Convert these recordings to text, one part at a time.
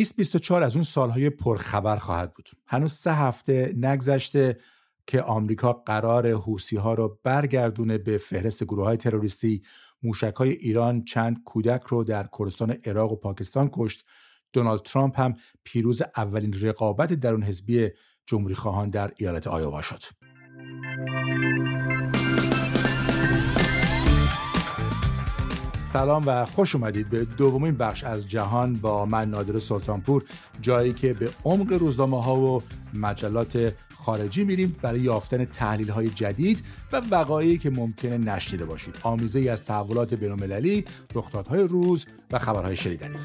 2024 از اون سالهای پرخبر خواهد بود. هنوز سه هفته نگذشته که آمریکا قرار حوسی ها رو برگردونه به فهرست گروه های تروریستی. موشک های ایران چند کودک رو در کردستان عراق و پاکستان کشت. دونالد ترامپ هم پیروز اولین رقابت درون حزبی جمهوری خواهان در ایالت آیوا شد. سلام و خوش اومدید به دومین بخش از جهان با من نادر سلطانپور جایی که به عمق روزنامه ها و مجلات خارجی میریم برای یافتن تحلیل های جدید و وقایعی که ممکنه نشنیده باشید. آمیزه ای از تحولات بینالمللی رخدادهای روز و خبرهای شنیدنی.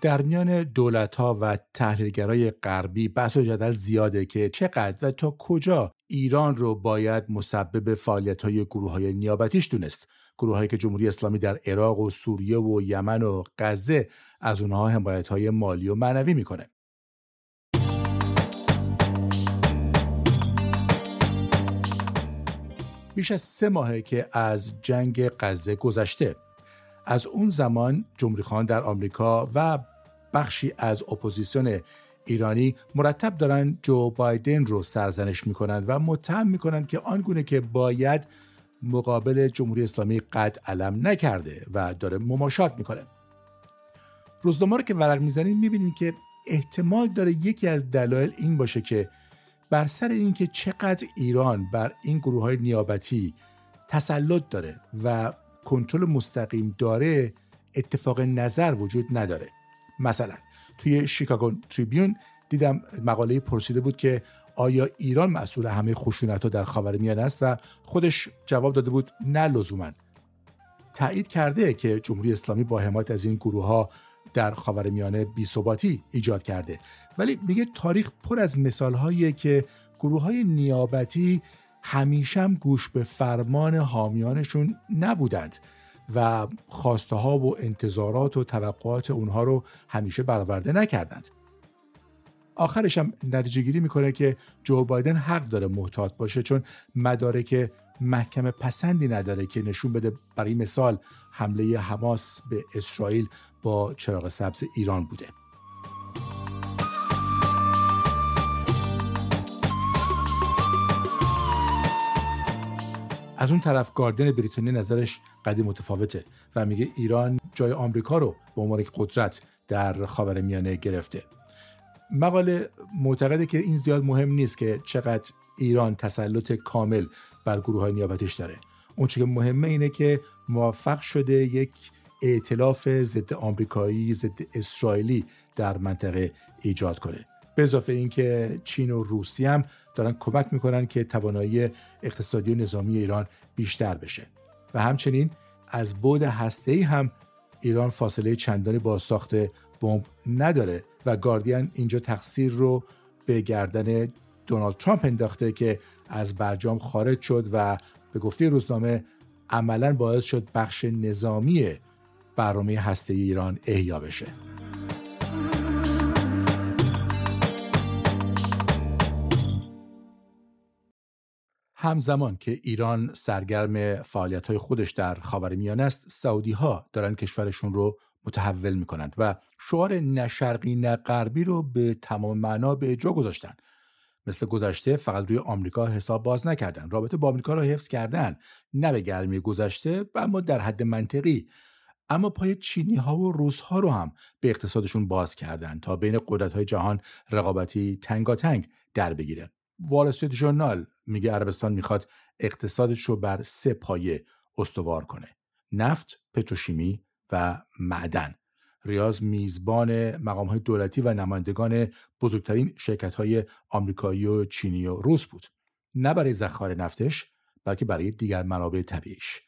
در میان دولت ها و تحلیلگرای غربی بحث و جدل زیاده که چقدر و تا کجا ایران رو باید مسبب فعالیت های گروه های نیابتیش دونست. گروه هایی که جمهوری اسلامی در عراق و سوریه و یمن و غزه از اونها حمایت های مالی و معنوی می‌کنه. بیش از سه ماهه که از جنگ غزه گذشته. از اون زمان جمهوری خان در آمریکا و بخشی از اپوزیسیون ایرانی مرتب دارن جو بایدن رو سرزنش می‌کنند و متهم می‌کنند که آنگونه که باید مقابل جمهوری اسلامی قد علم نکرده و داره مماشات می‌کنه. روزنامه رو که ورق می‌زنیم می‌بینیم که احتمال داره یکی از دلایل این باشه که بر سر اینکه چقدر ایران بر این گروه های نیابتی تسلط داره و کنترل مستقیم داره اتفاق نظر وجود نداره. مثلا توی شیکاگو تریبیون دیدم مقاله پرسیده بود که آیا ایران مسئول همه خشونت ها در خاورمیانه است و خودش جواب داده بود نه لزوما. تایید کرده که جمهوری اسلامی با حمایت از این گروه ها در خاورمیانه ثباتی ایجاد کرده. ولی میگه تاریخ پر از مثال هایی که گروه های نیابتی همیشه گوش به فرمان حامیانشون نبودند. و خواسته ها و انتظارات و توقعات اونها رو همیشه برآورده نکردند. آخرش هم نتیجه گیری می‌کنه که جو بایدن حق داره محتاط باشه چون مدارک محکم پسندی نداره که نشون بده برای مثال حمله حماس به اسرائیل با چراغ سبز ایران بوده. از اون طرف گاردن بریتانیا نظرش قدیم متفاوته و میگه ایران جای آمریکا رو به عنوان قدرت در خاورمیانه گرفته. مقاله معتقده که این زیاد مهم نیست که چقدر ایران تسلط کامل بر گروه های نیابتش داره. اون که مهمه اینه که موفق شده یک ائتلاف ضد آمریکایی ضد اسرائیلی در منطقه ایجاد کنه. به اضافه اینکه چین و روسیه هم دارن کمک می‌کنن که توانایی اقتصادی و نظامی ایران بیشتر بشه. و همچنین از بود هسته‌ای هم ایران فاصله چندانی با ساخت بمب نداره و گاردین اینجا تقصیر رو به گردن دونالد ترامپ انداخته که از برجام خارج شد و به گفته روزنامه عملا باعث شد بخش نظامی برنامه هسته ایران احیا بشه. همزمان که ایران سرگرم فعالیت های خودش در خاورمیانه است سعودی ها دارن کشورشون رو متحول می‌کنند و شعار نه شرقی نه غربی رو به تمام معنا به اجرا گذاشتن. مثل گذشته فقط روی آمریکا حساب باز نکردن. رابطه با آمریکا رو حفظ کردن. نه به گرمی گذشته اما در حد منطقی. اما پای چینی ها و روس ها رو هم به اقتصادشون باز کردن تا بین قدرت های جهان رقابتی تنگاتنگ در بگیره. وال استریت میگه عربستان می‌خواد اقتصادش رو بر سه پایه استوار کنه. نفت پتروشیمی و معدن. ریاض میزبان مقام های دولتی و نمایندگان بزرگترین شرکت های آمریکایی و چینی و روس بود. نه برای ذخایر نفتش بلکه برای دیگر منابع طبیعیش.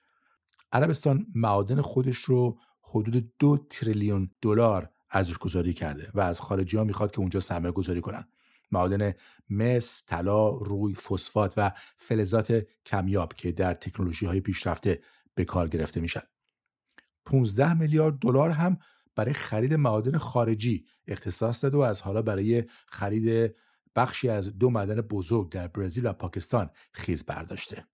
عربستان معادن خودش رو حدود دو تریلیون دلار ارزش گذاری کرده و از خارجی ها می‌خواد که اونجا سرمایه گذاری کنن. معادن مس، طلا، روی، فسفات و فلزات کمیاب که در تکنولوژی های پیشرفته به کار گرفته میشن. 15 میلیارد دلار هم برای خرید معادن خارجی اختصاص داده و از حالا برای خرید بخشی از دو معدن بزرگ در برزیل و پاکستان خیز برداشته.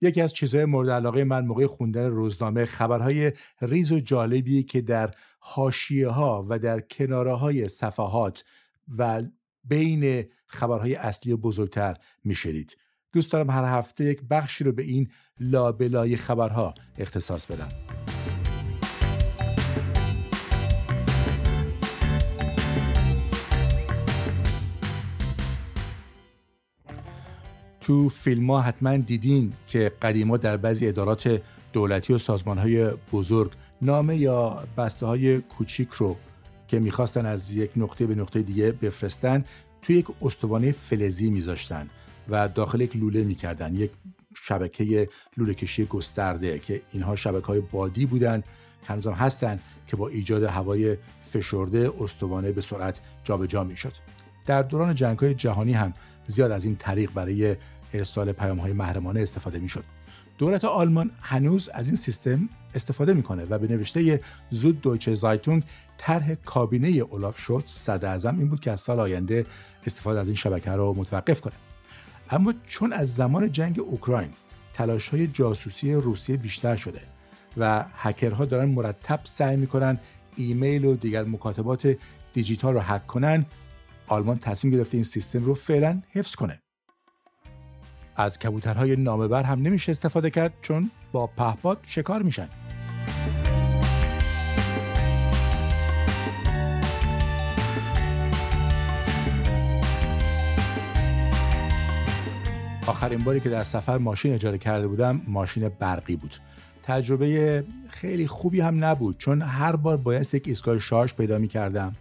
یکی از چیزهای مورد علاقه من موقع خوندن روزنامه خبرهای ریز و جالبی که در حاشیه ها و در کناره های صفحات و بین خبرهای اصلی و بزرگتر میشنید. دوست دارم هر هفته یک بخشی رو به این لابلای خبرها اختصاص بدم. تو فیلم ها حتما دیدین که قدیما در بعضی ادارات دولتی و سازمان های بزرگ نامه یا بسته های کوچیک رو که می‌خواستن از یک نقطه به نقطه دیگه بفرستن توی یک استوانه فلزی میذاشتن و داخل یک لوله می‌کردن. یک شبکه لوله کشی گسترده که اینها شبکه های بادی بودن هنوزم هستن که با ایجاد هوای فشرده استوانه به سرعت جابجا می‌شد. در دوران جنگ های جهانی هم زیاد از این طریق برای ارسال پیام های محرمانه استفاده می‌شد. دولت آلمان هنوز از این سیستم استفاده می‌کنه و به نوشته زود دویچه زایتونگ طرح کابینه اولاف شولتز صدر اعظم این بود که از سال آینده استفاده از این شبکه رو متوقف کنه. اما چون از زمان جنگ اوکراین تلاش های جاسوسی روسیه بیشتر شده و هکرها دارن مرتب سعی می‌کنن ایمیل و دیگر مکاتبات دیجیتال رو هک کنن آلمان تصمیم گرفته این سیستم رو فعلا حفظ کنه. از کبوترهای نامبر هم نمیشه استفاده کرد چون با پهپاد شکار میشن. آخرین باری که در سفر ماشین اجاره کرده بودم ماشین برقی بود. تجربه خیلی خوبی هم نبود چون هر بار باید یک ایستگاه شارژ پیدا می کردم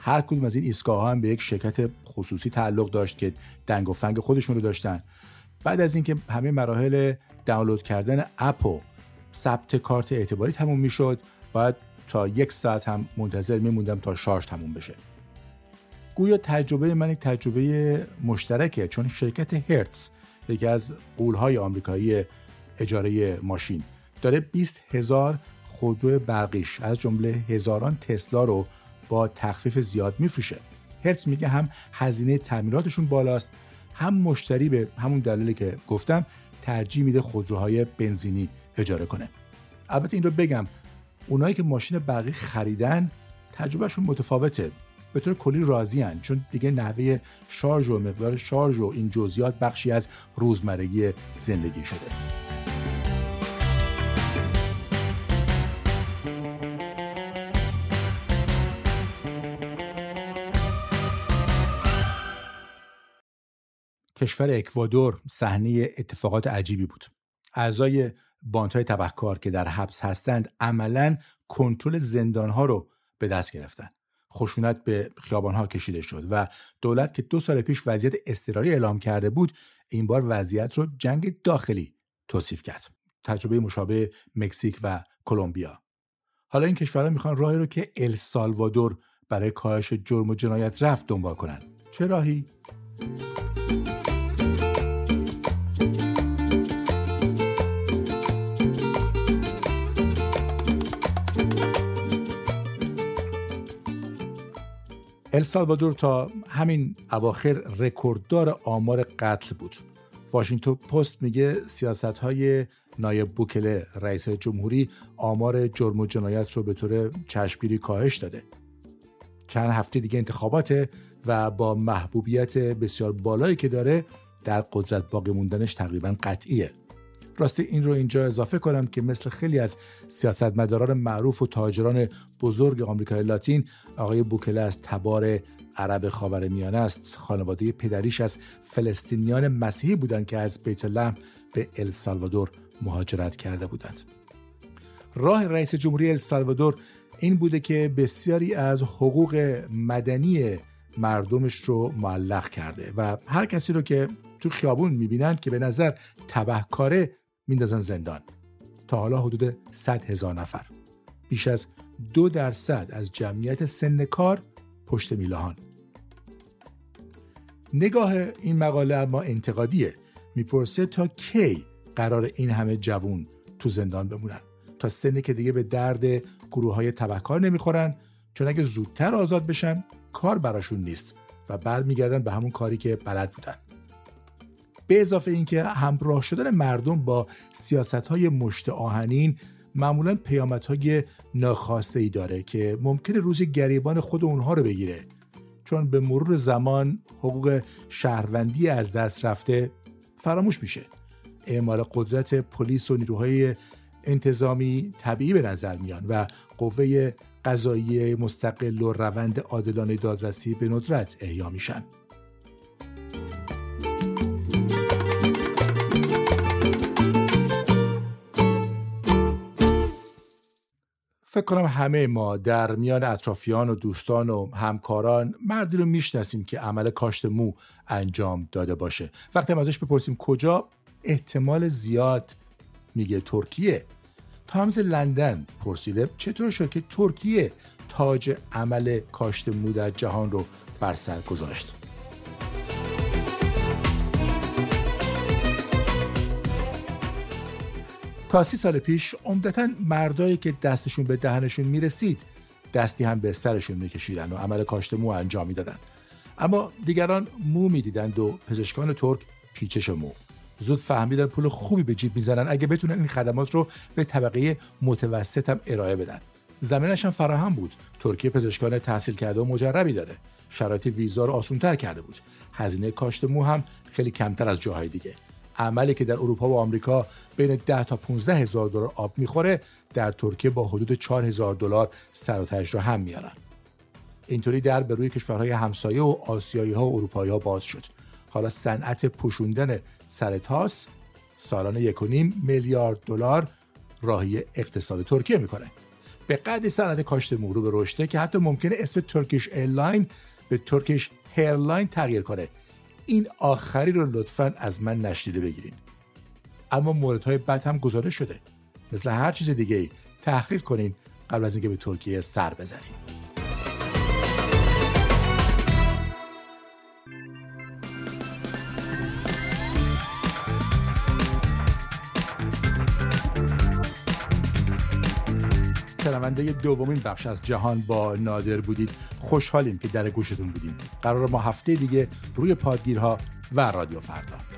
هر کدوم از این ایستگاه ها هم به یک شرکت خصوصی تعلق داشت که دنگ و فنگ خودشون رو داشتن. بعد از اینکه همه مراحل دانلود کردن اپ و ثبت کارت اعتباری تموم می‌شد باید تا یک ساعت هم منتظر میموندم تا شارژ تموم بشه. گویا تجربه من یک تجربه مشترکه چون شرکت هرتز یکی از قولهای آمریکایی اجاره ماشین داره 20 هزار خودرو برقیش از جمله هزاران تسلا رو با تخفیف زیاد میفروشه. هرتز میگه هم هزینه تعمیراتشون بالاست هم مشتری به همون دلیلی که گفتم ترجیح میده خودروهای بنزینی اجاره کنه. البته این رو بگم اونایی که ماشین برقی خریدن تجربهشون متفاوته. به طور کلی راضی هن چون دیگه نحوه شارژ و مقدار شارژ و این جزئیات بخشی از روزمرگی زندگی شده. کشور اکوادور صحنه اتفاقات عجیبی بود. اعضای باندهای تبهکار که در حبس هستند عملا کنترل زندانها رو به دست گرفتن. خشونت به خیابانها کشیده شد و دولت که دو سال پیش وضعیت اضطراری اعلام کرده بود این بار وضعیت رو جنگ داخلی توصیف کرد. تجربه مشابه مکزیک و کلمبیا. حالا این کشورها می‌خوان راهی رو که ال سالوادور برای کاهش جرم و جنایت رفت دنبال کنند چه راهی؟ السالوادور تا همین اواخر رکورددار آمار قتل بود. واشنگتن پست میگه سیاست های نایب بوکله رئیس جمهوری آمار جرم و جنایت رو به طور چشمگیری کاهش داده. چند هفته دیگه انتخاباته و با محبوبیت بسیار بالایی که داره در قدرت باقی موندنش تقریبا قطعیه. راستی این رو اینجا اضافه کنم که مثل خیلی از سیاستمداران معروف و تاجران بزرگ آمریکای لاتین آقای بوکله از تبار عرب خاورمیانه است. خانواده پدریش از فلسطینیان مسیحی بودند که از بیت لحم به السالوادور مهاجرت کرده بودند. راه رئیس جمهوری السالوادور این بوده که بسیاری از حقوق مدنی مردمش رو معلق کرده و هر کسی رو که تو خیابون می‌بینن که به نظر تبهکاره میندازن زندان. تا حالا حدود 100 هزار نفر. بیش از دو درصد از جمعیت سن کار پشت میلهان نگاه این مقاله اما انتقادیه. می‌پرسه تا کی قرار این همه جوون تو زندان بمونن؟ تا سنی که دیگه به درد گروه های تبهکار نمی‌خورن چون اگه زودتر آزاد بشن کار براشون نیست و برمیگردن به همون کاری که بلد بودن. به اضافه اینکه همراه شدن مردم با سیاست های مشت آهنین معمولا پیامدهای ناخواسته ای داره که ممکنه روزی گریبان خود اونها رو بگیره. چون به مرور زمان حقوق شهروندی از دست رفته فراموش میشه. اعمال قدرت پلیس و نیروهای انتظامی طبیعی به نظر میان و قوه قضایی مستقل و روند عادلانه دادرسی به ندرت احیا میشن. فکر کنم همه ما در میان اطرافیان و دوستان و همکاران مردی رو می‌شناسیم که عمل کاشت مو انجام داده باشه. وقتی هم ازش بپرسیم کجا احتمال زیاد میگه ترکیه. تامز لندن پرسیده چطور شد که ترکیه تاج عمل کاشت مو در جهان رو بر سر گذاشت؟ تا سی سال پیش عمدتا مردایی که دستشون به دهنشون می‌رسید دستی هم به سرشون میکشیدن و عمل کاشت مو انجام می‌دادن. اما دیگران مو می‌دیدند و پزشکان ترک پیچش مو. زود فهمیدن پول خوبی به جیب می‌زنن اگه بتونن این خدمات رو به طبقه متوسط هم ارائه بدن. زمینش هم فراهم بود. ترکیه پزشکان تحصیل کرده و مجربی داره. شرایط ویزا رو آسونتر کرده بود. هزینه کاشت مو هم خیلی کمتر از جاهای دیگه. عملی که در اروپا و آمریکا بین 10 تا 15 هزار دلار آب می‌خوره در ترکیه با حدود 4 هزار دلار سر و تهش رو هم میارن اینطوری در به روی کشورهای همسایه و آسیایی ها و اروپایی ها باز شد. حالا صنعت پوشوندن سر تاس سالانه 1.5 میلیارد دلار راهی اقتصاد ترکیه می‌کنه. به قدری صنعت کاشت مو رو به رشده که حتی ممکنه اسم Turkish Airline به ترکیش هیرلاین تغییر کنه. این آخری رو لطفا از من نشنیده بگیرین. اما موردهای بد هم گزارش شده. مثل هر چیز دیگه ای تحقیق کنین قبل از اینکه به ترکیه سر بزنین. شنونده دومین بخش از جهان با نادر بودید. خوشحالیم که در گوشتون بودیم. قرار ما هفته دیگه روی پادگیرها و رادیو فردا.